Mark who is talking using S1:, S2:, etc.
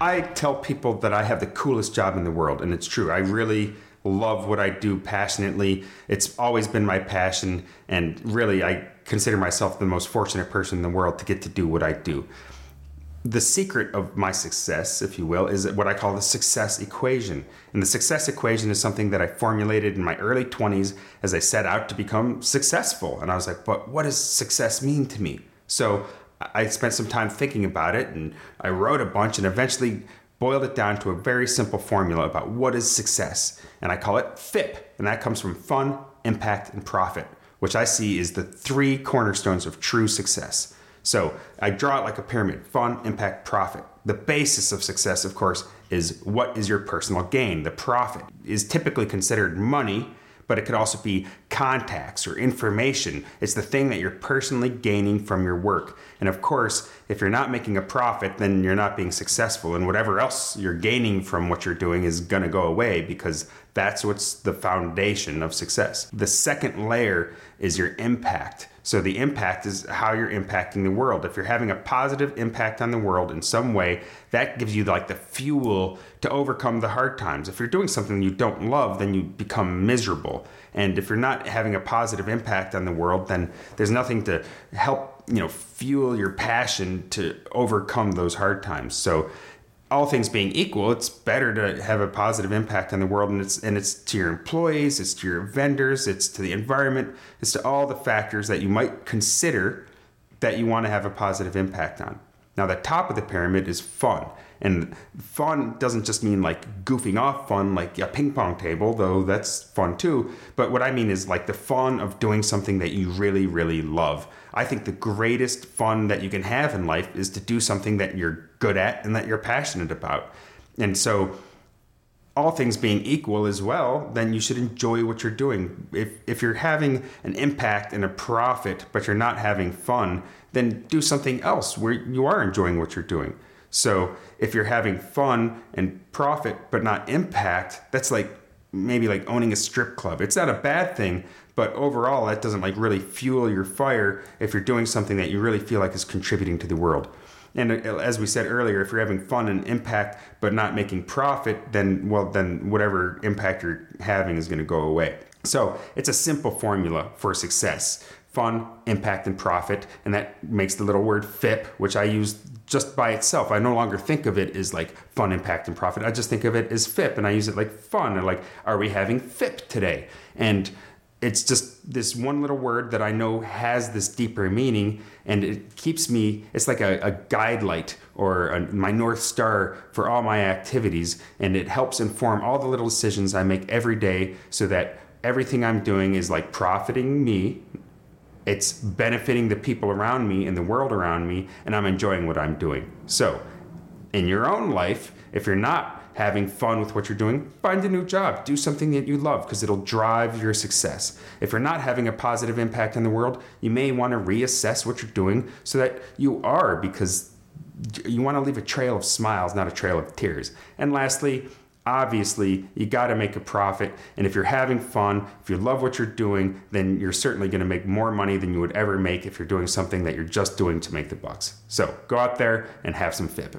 S1: I tell people that I have the coolest job in the world, and it's true. I really love what I do passionately. It's always been my passion, and really, I consider myself the most fortunate person in the world to get to do what I do. The secret of my success, if you will, is what I call the success equation. And the success equation is something that I formulated in my early 20s as I set out to become successful. And I was like, but what does success mean to me? So I spent some time thinking about it and I wrote a bunch and eventually boiled it down to a very simple formula about what is success. And I call it FIP. And that comes from fun, impact, and profit, which I see is the three cornerstones of true success. So I draw it like a pyramid fun, impact, profit. The basis of success, of course, is what is your personal gain. The profit is typically considered money but it could also be contacts or information. It's the thing that you're personally gaining from your work. And of course, if you're not making a profit, then you're not being successful. And whatever else you're gaining from what you're doing is going to go away because that's what's the foundation of success. The second layer is your impact. So the impact is how you're impacting the world. If you're having a positive impact on the world in some way, that gives you like the fuel to overcome the hard times. If you're doing something you don't love, then you become miserable. And if you're not having a positive impact on the world, then there's nothing to help, you know, fuel your passion to overcome those hard times. So all things being equal, it's better to have a positive impact on the world, and it's and it's to your employees, it's to your vendors, it's to the environment, it's to all the factors that you might consider that you want to have a positive impact on. Now, the top of the pyramid is fun, and fun doesn't just mean like goofing off fun, like a ping pong table, though that's fun too. But what I mean is like the fun of doing something that you really, really love. I think the greatest fun that you can have in life is to do something that you're good at and that you're passionate about. And so, all things being equal as well, then you should enjoy what you're doing. If, if you're having an impact and a profit, but you're not having fun, then do something else where you are enjoying what you're doing. So if you're having fun and profit, but not impact, that's like maybe like owning a strip club. It's not a bad thing, but overall, that doesn't like really fuel your fire if you're doing something that you really feel like is contributing to the world. And uh, as we said earlier, if you're having fun and impact but not making profit, then well, then whatever impact you're having is going to go away. So it's a simple formula for success: fun, impact, and profit. And that makes the little word FIP, which I use just by itself. I no longer think of it as like fun, impact, and profit. I just think of it as FIP, and I use it like fun. And like, are we having FIP today? And it's just this one little word that I know has this deeper meaning, and it keeps me. It's like a, a guide light or a, my north star for all my activities, and it helps inform all the little decisions I make every day, so that everything I'm doing is like profiting me. It's benefiting the people around me and the world around me, and I'm enjoying what I'm doing. So, in your own life, if you're not having fun with what you're doing, find a new job. Do something that you love because it'll drive your success. If you're not having a positive impact on the world, you may want to reassess what you're doing so that you are because you want to leave a trail of smiles, not a trail of tears. And lastly, obviously you got to make a profit and if you're having fun if you love what you're doing then you're certainly going to make more money than you would ever make if you're doing something that you're just doing to make the bucks so go out there and have some fip